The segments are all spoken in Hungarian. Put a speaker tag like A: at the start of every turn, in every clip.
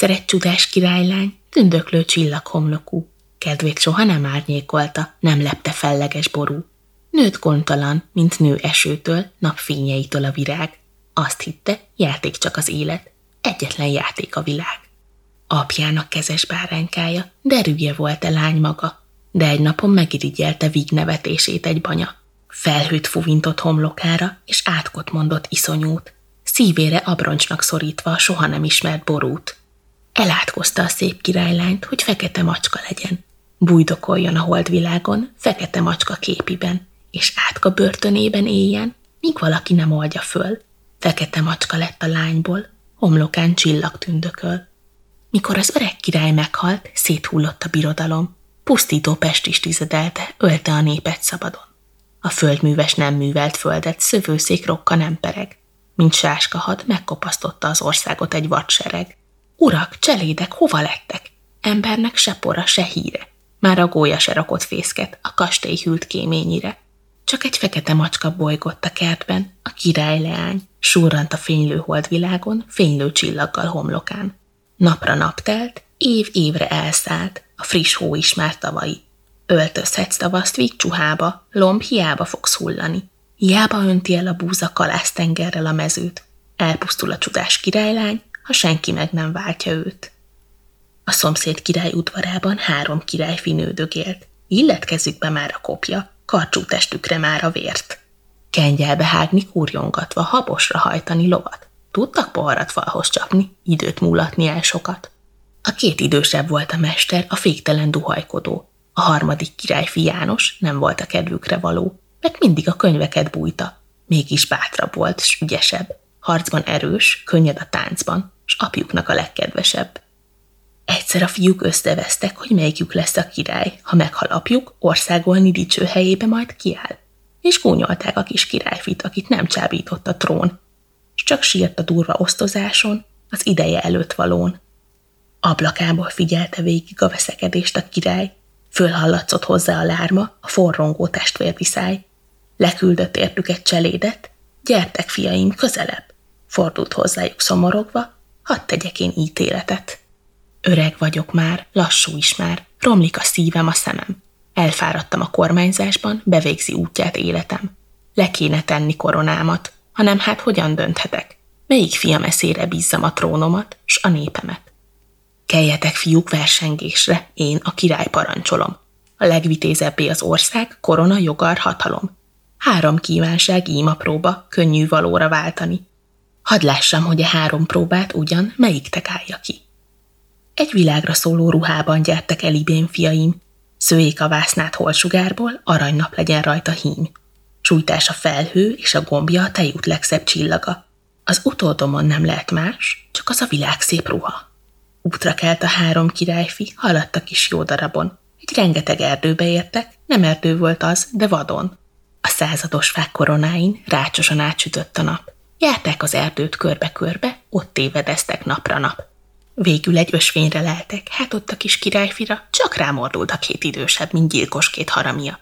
A: Egyszer egy csodás királylány, tündöklő csillaghomlokú, kedvét soha nem árnyékolta, nem lepte felleges ború. Nőtt kontalan, mint nő esőtől, napfényeitől a virág. Azt hitte, játék csak az élet, egyetlen játék a világ. Apjának kezes báránykája, derűje volt a lány maga, de egy napon megirigyelte víg nevetését egy banya. Felhőt fuvintott homlokára, és átkot mondott iszonyút, szívére abroncsnak szorítva soha nem ismert borút. Elátkozta a szép királylányt, hogy fekete macska legyen. Bújdokoljon a holdvilágon, fekete macska képiben, és átka börtönében éljen, míg valaki nem oldja föl. Fekete macska lett a lányból, homlokán csillag tündököl. Mikor az öreg király meghalt, széthullott a birodalom, pusztító pest is tizedelte, ölte a népet szabadon. A földműves nem művelt földet, szövőszék rokka nem pereg. Mint sáskahad, megkopasztotta az országot egy vadsereg. Urak, cselédek, hova lettek? Embernek se pora, se híre. Már a gólya se rakott fészket, a kastély hűlt kéményire. Csak egy fekete macska bolygott a kertben, a király leány, surrant a fénylő holdvilágon, fénylő csillaggal homlokán. Napra nap telt, év évre elszállt, a friss hó is már tavai. Öltözhetsz tavaszt vígcsuhába, lomb hiába fogsz hullani. Hiába önti el a búza kalásztengerrel a mezőt. Elpusztul a csodás királylány, ha senki meg nem váltja őt. A szomszéd király udvarában három királyfi nődögélt. Illetkezükbe már a kopja, karcsú testükre már a vért. Kengyelbe hágni kurjongatva, habosra hajtani lovat. Tudtak poharat falhoz csapni, időt múlatni el sokat. A két idősebb volt a mester, a féktelen duhajkodó. A harmadik királyfi János nem volt a kedvükre való, mert mindig a könyveket bújta. Mégis bátrabb volt, s ügyesebb. Harcban erős, könnyed a táncban, s apjuknak a legkedvesebb. Egyszer a fiúk összevesztek, hogy melyikük lesz a király. Ha meghal apjuk, országolni dicső helyébe majd kiáll. És gúnyolták a kis királyfit, akit nem csábított a trón, s csak sírt a durva osztozáson, az ideje előtt valón. Ablakából figyelte végig a veszekedést a király, fölhallatszott hozzá a lárma, a forrongó testvérviszály. Leküldött értük egy cselédet, gyertek fiaim, közelebb. Fordult hozzájuk szomorogva, hadd tegyek én ítéletet. Öreg vagyok már, lassú is már, romlik a szívem, a szemem. Elfáradtam a kormányzásban, bevégzi útját életem. Le kéne tenni koronámat, hanem hát hogyan dönthetek? Melyik fiam eszére bízzam a trónomat, s a népemet? Keljetek fiúk versengésre, én a király parancsolom. A legvitézebbé az ország, korona, jogar, hatalom. Három kívánság íma próba, könnyű valóra váltani. Hadd lássam, hogy a három próbát ugyan melyik állja ki. Egy világra szóló ruhában gyertek elibén fiaim, szőjék a vásznát holsugárból, aranynap legyen rajta hím. Sújtás a felhő és a gombja a tejút legszebb csillaga. Az utódomon nem lehet más, csak az a világ szép ruha. Útra kelt a három királyfi, haladt a kis jó darabon. Egy rengeteg erdőbe értek, nem erdő volt az, de vadon. A százados fák koronáin rácsosan átsütött a nap. Járták az erdőt körbe-körbe, ott tévedeztek napra nap. Végül egy ösvényre leltek, hát ott a kis királyfira csak rámordult a két idősebb, mint gyilkos két haramia.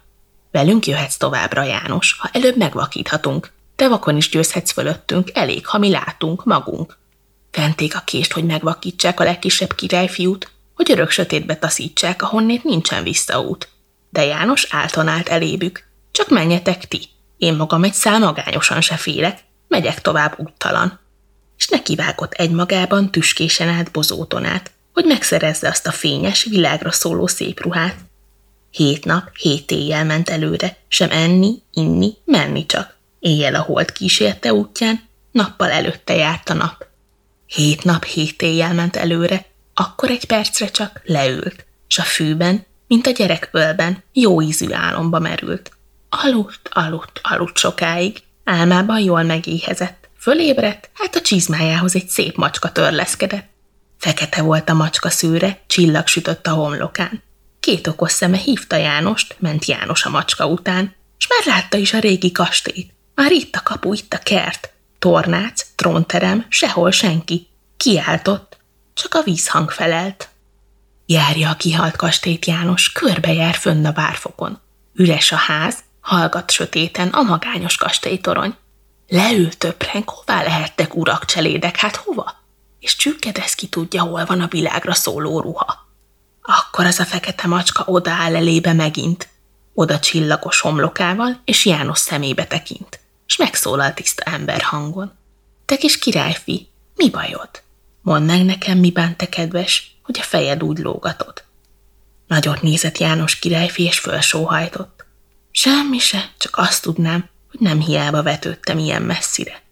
A: Velünk jöhetsz továbbra, János, ha előbb megvakíthatunk. Te vakon is győzhetsz fölöttünk, elég, ha mi látunk, magunk. Fenték a kést, hogy megvakítsák a legkisebb királyfiút, hogy örök sötétbe taszítsák, ahonnét nincsen visszaút. De János állt elébük. Csak menjetek ti. Én magam egy szál magányosan se félek, megyek tovább úttalan. És nekivágott egymagában tüskésen át bozóton át, hogy megszerezze azt a fényes, világra szóló szép ruhát. Hét nap, hét éjjel ment előre, sem enni, inni, menni csak. Éjjel a hold kísérte útján, nappal előtte járt a nap. Hét nap, hét éjjel ment előre, akkor egy percre csak leült, s a fűben, mint a gyerek ölben, jó ízű álomba merült. Aludt, aludt, aludt sokáig, álmában jól megéhezett. Fölébredt, hát a csizmájához egy szép macska törleszkedett. Fekete volt a macska szőre, csillag sütött a homlokán. Két okos szeme hívta Jánost, ment János a macska után, s már látta is a régi kastélyt. Már itt a kapu, itt a kert. Tornác, trónterem, sehol senki. Kiáltott, csak a vízhang felelt. Járja a kihalt kastélyt János, körbejár fönn a várfokon. Üres a ház, hallgat sötéten a magányos kastélytorony. Leül többrenk, hová lehettek urak cselédek, hát hova? és csükkedez ki tudja, hol van a világra szóló ruha. Akkor az a fekete macska odaáll elébe megint, oda csillagos homlokával, és János szemébe tekint, és megszólal tiszta ember hangon. Te kis királyfi, mi bajod? Mondd meg nekem, mi bánt te kedves, hogy a fejed úgy lógatod. Nagyot nézett János királyfi, és fölsóhajtott. Semmi se, csak azt tudnám, hogy nem hiába vetődtem ilyen messzire.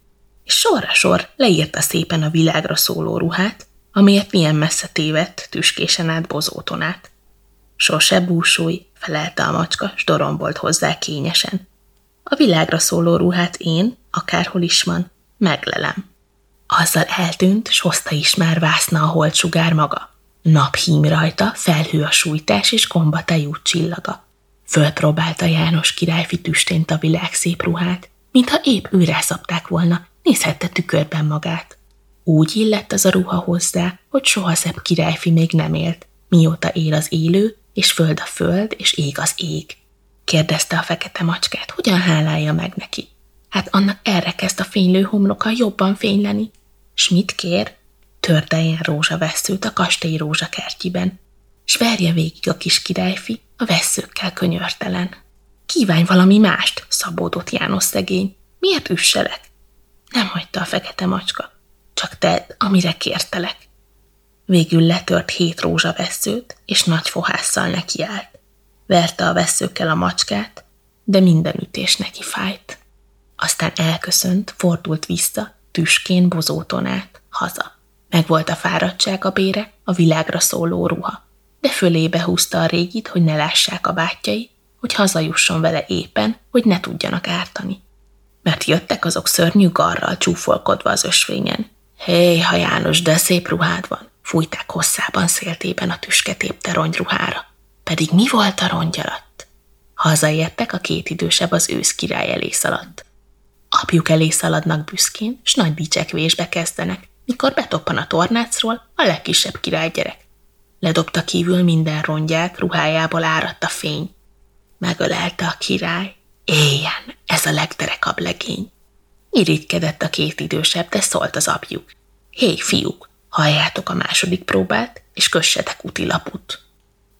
A: És sorra sor leírta szépen a világra szóló ruhát, amiért milyen messze tévedt tüskésen át bozóton át. Sose búsulj, felelte a macska, s dorombolt hozzá kényesen. A világra szóló ruhát én, akárhol is van, meglelem. Azzal eltűnt, s hozta is már vászna a holtsugár maga. Naphím rajta, felhő a sújtás és gomba tejú csillaga. Fölpróbálta János királyfi tüstént a világ szép ruhát, mintha épp őre szabták volna, nézhette tükörben magát. Úgy illett az a ruha hozzá, hogy soha szebb királyfi még nem élt, mióta él az élő, és föld a föld, és ég az ég. Kérdezte a fekete macskát, hogyan hálálja meg neki. Hát annak erre kezd a fénylő homloka jobban fényleni. S mit kér? Tördeljen rózsaveszőt a kastély rózsakertjiben, s verje végig a kis királyfi a veszőkkel könyörtelen. Kívánj valami mást, szabódott János szegény. Miért üsselek? Nem hagyta a fekete macska. Csak tedd, amire kértelek. Végül letört hét rózsaveszőt, és nagy fohásszal nekiállt. Verte a veszőkkel a macskát, de minden ütés neki fájt. Aztán elköszönt, fordult vissza, tüskén bozóton át, haza. Megvolt a fáradtság a bére, a világra szóló ruha. De fölébe húzta a régit, hogy ne lássák a bátyai, hogy hazajusson vele éppen, hogy ne tudjanak ártani. Mert jöttek azok szörnyű garral csúfolkodva az ösvényen. Hé, ha János, de szép ruhád van! Fújták hosszában széltében a tüsketépte rongyruhára. Pedig mi volt a rongy alatt? Hazaértek, a két idősebb az ősz király elé szaladt. Apjuk elé szaladnak büszkén, s nagy dicsekvésbe kezdenek, mikor betoppan a tornácról a legkisebb királygyerek. Ledobta kívül minden rongyát, ruhájából áradt a fény. Megölelte a király. Éljen, ez a legderekabb legény. Irítkedett a két idősebb, de szólt az apjuk. Hé, fiúk, halljátok a második próbát, és kössetek utilaput.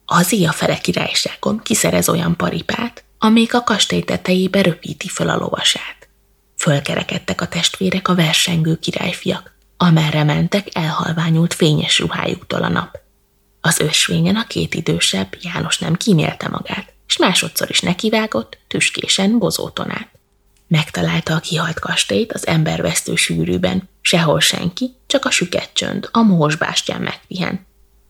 A: Az a fele királyságon kiszerez olyan paripát, amíg a kastély tetejébe röpíti föl a lovasát. Fölkerekedtek a testvérek a versengő királyfiak, amerre mentek elhalványult fényes ruhájuktól a nap. Az ösvényen a két idősebb János nem kímélte magát, és másodszor is nekivágott, tüskésen, bozóton át. Megtalálta a kihalt kastélyt az embervesztő sűrűben, sehol senki, csak a süket csönd, a mohos megpihen.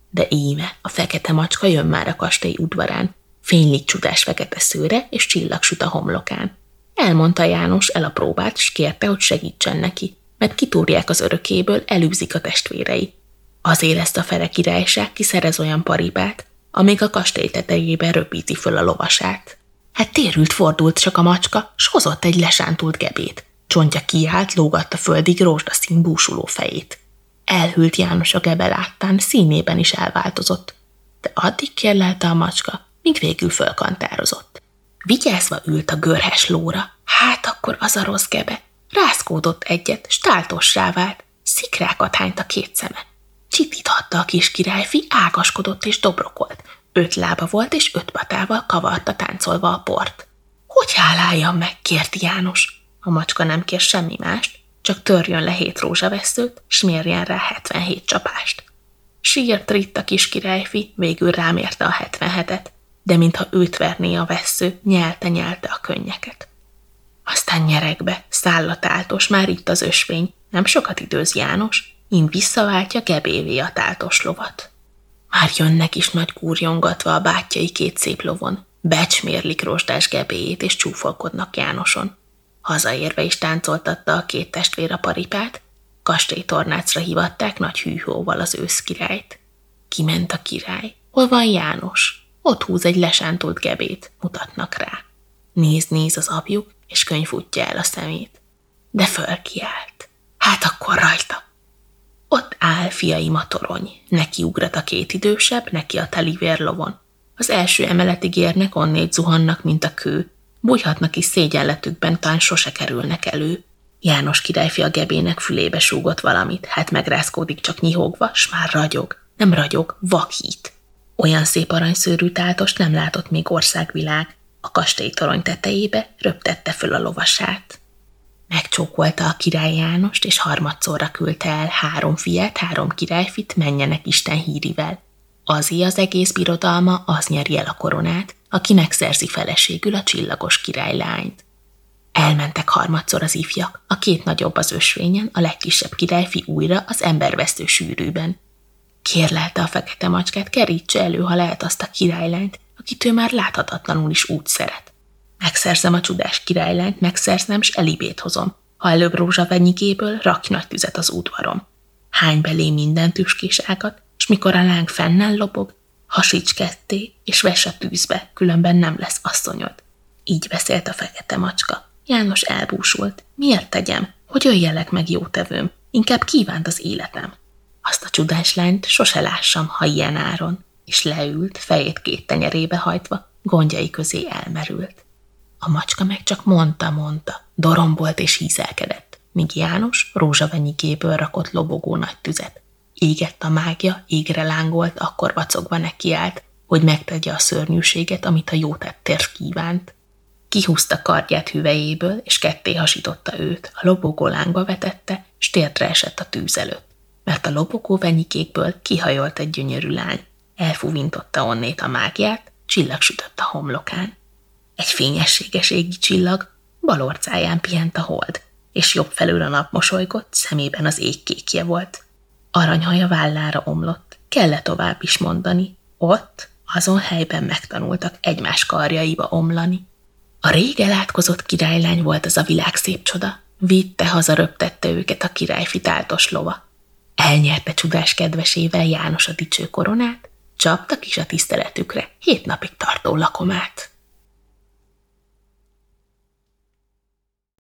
A: De íme, a fekete macska jön már a kastély udvarán, fénylik csodás fekete szőre és csillagsüt a homlokán. Elmondta János el a próbát, és kérte, hogy segítsen neki, mert kitúrják az örökéből, elűzik a testvérei. Azért ezt a fele királyság kiszerez olyan paribát, amíg a kastély tetejében röpíti föl a lovasát. Hát térült fordult csak a macska, s hozott egy lesántult gebét. Csontja kiállt, lógatta földig rózsdaszín búsuló fejét. Elhűlt János a gebe láttán, színében is elváltozott. De addig kérlelte a macska, míg végül fölkantározott. Vigyázva ült a görhes lóra, hát akkor az a rossz gebe. Rászkódott egyet, stáltossá vált, szikrákat hányt a két szeme. Csitíthatta a kis királyfi, ágaskodott és dobrokolt. Öt lába volt, és öt patával kavarta táncolva a port. Hogy háláljam meg, kérti János. A macska nem kér semmi mást, csak törjön le hét rózsaveszőt, s mérjen rá 77 csapást. Sírt ritt a kis királyfi, végül rámérte a 77-et, de mintha őt verné a vesző, nyelte-nyelte a könnyeket. Aztán nyerekbe, szállatáltos, már itt az ösvény, nem sokat időz János, Én visszaváltja gebévé a táltos lovat. Már jönnek is nagy kúrjongatva a bátyai két szép lovon, becsmérlik rostás gebéjét és csúfolkodnak Jánoson. Hazaérve is táncoltatta a két testvér a paripát, kastélytornácra hivatták nagy hűhóval az őszkirályt. Kiment a király. Hol van János? Ott húz egy lesántult gebét, mutatnak rá. Néz-néz az apjuk, és könyvútja el a szemét. De fölkiált. Hát akkor rajta. Ott áll fiaim a torony. Neki ugrat a két idősebb, neki a telivérlovon. Az első emeletig érnek, onnét zuhannak, mint a kő. Bújhatnak is szégyenletükben, talán sose kerülnek elő. János királyfi a gebének fülébe súgott valamit, hát megrázkódik csak nyihogva, s már ragyog. Nem ragyog, vakít. Olyan szép aranyszőrű táltost nem látott még országvilág. A kastélytorony tetejébe röptette föl a lovasát. Megcsókolta a király Jánost, és harmadszorra küldte el három fiát, három királyfit, menjenek Isten hírivel. Azé az egész birodalma, az nyeri el a koronát, aki megszerzi feleségül a csillagos királylányt. Elmentek harmadszor az ifjak, a két nagyobb az ösvényen, a legkisebb királyfi újra az embervesztő sűrűben. Kérlelte a fekete macskát, kerítse elő, ha lehet azt a királylányt, akit ő már láthatatlanul is úgy szeret. Megszerzem a csodás királylányt, megszerzem, s elibét hozom. Ha előbb rózsavenyikéből, rakj nagy tüzet az udvarom. Hány belé minden tüskés ágat, s mikor a láng fennen lobog, hasíts ketté, és vess a tűzbe, különben nem lesz asszonyod. Így beszélt a fekete macska. János elbúsult. Miért tegyem? Hogy öljelek meg jó tevőm? Inkább kívánt az életem. Azt a csodás lányt sose lássam, ha ilyen áron. És leült, fejét két tenyerébe hajtva, gondjai közé elmerült. A macska meg csak mondta-mondta, dorombolt és hízelkedett, míg János rózsavenyikéből rakott lobogó nagy tüzet. Égett a mágja, égre lángolt, akkor vacogva nekiállt, hogy megtegye a szörnyűséget, amit a jó tettér kívánt. Kihúzta kardját hüvejéből, és ketté hasította őt, a lobogó lángba vetette, s térdre esett a tűz előtt, mert a lobogó venyikékből kihajolt egy gyönyörű lány. Elfúvintotta onnét a mágiát, csillag sütött a homlokán. Egy fényességes égi csillag, bal orcáján pihent a hold, és jobb felül a nap mosolygott, szemében az ég kékje volt. Aranyhaja vállára omlott, kell tovább is mondani. Ott, azon helyben megtanultak egymás karjaiba omlani. A rég elátkozott királylány volt az a világ szép csoda. Vitte haza röptette őket a király fitáltos lova. Elnyerte csodás kedvesével János a dicső koronát, csaptak is a tiszteletükre hét napig tartó lakomát.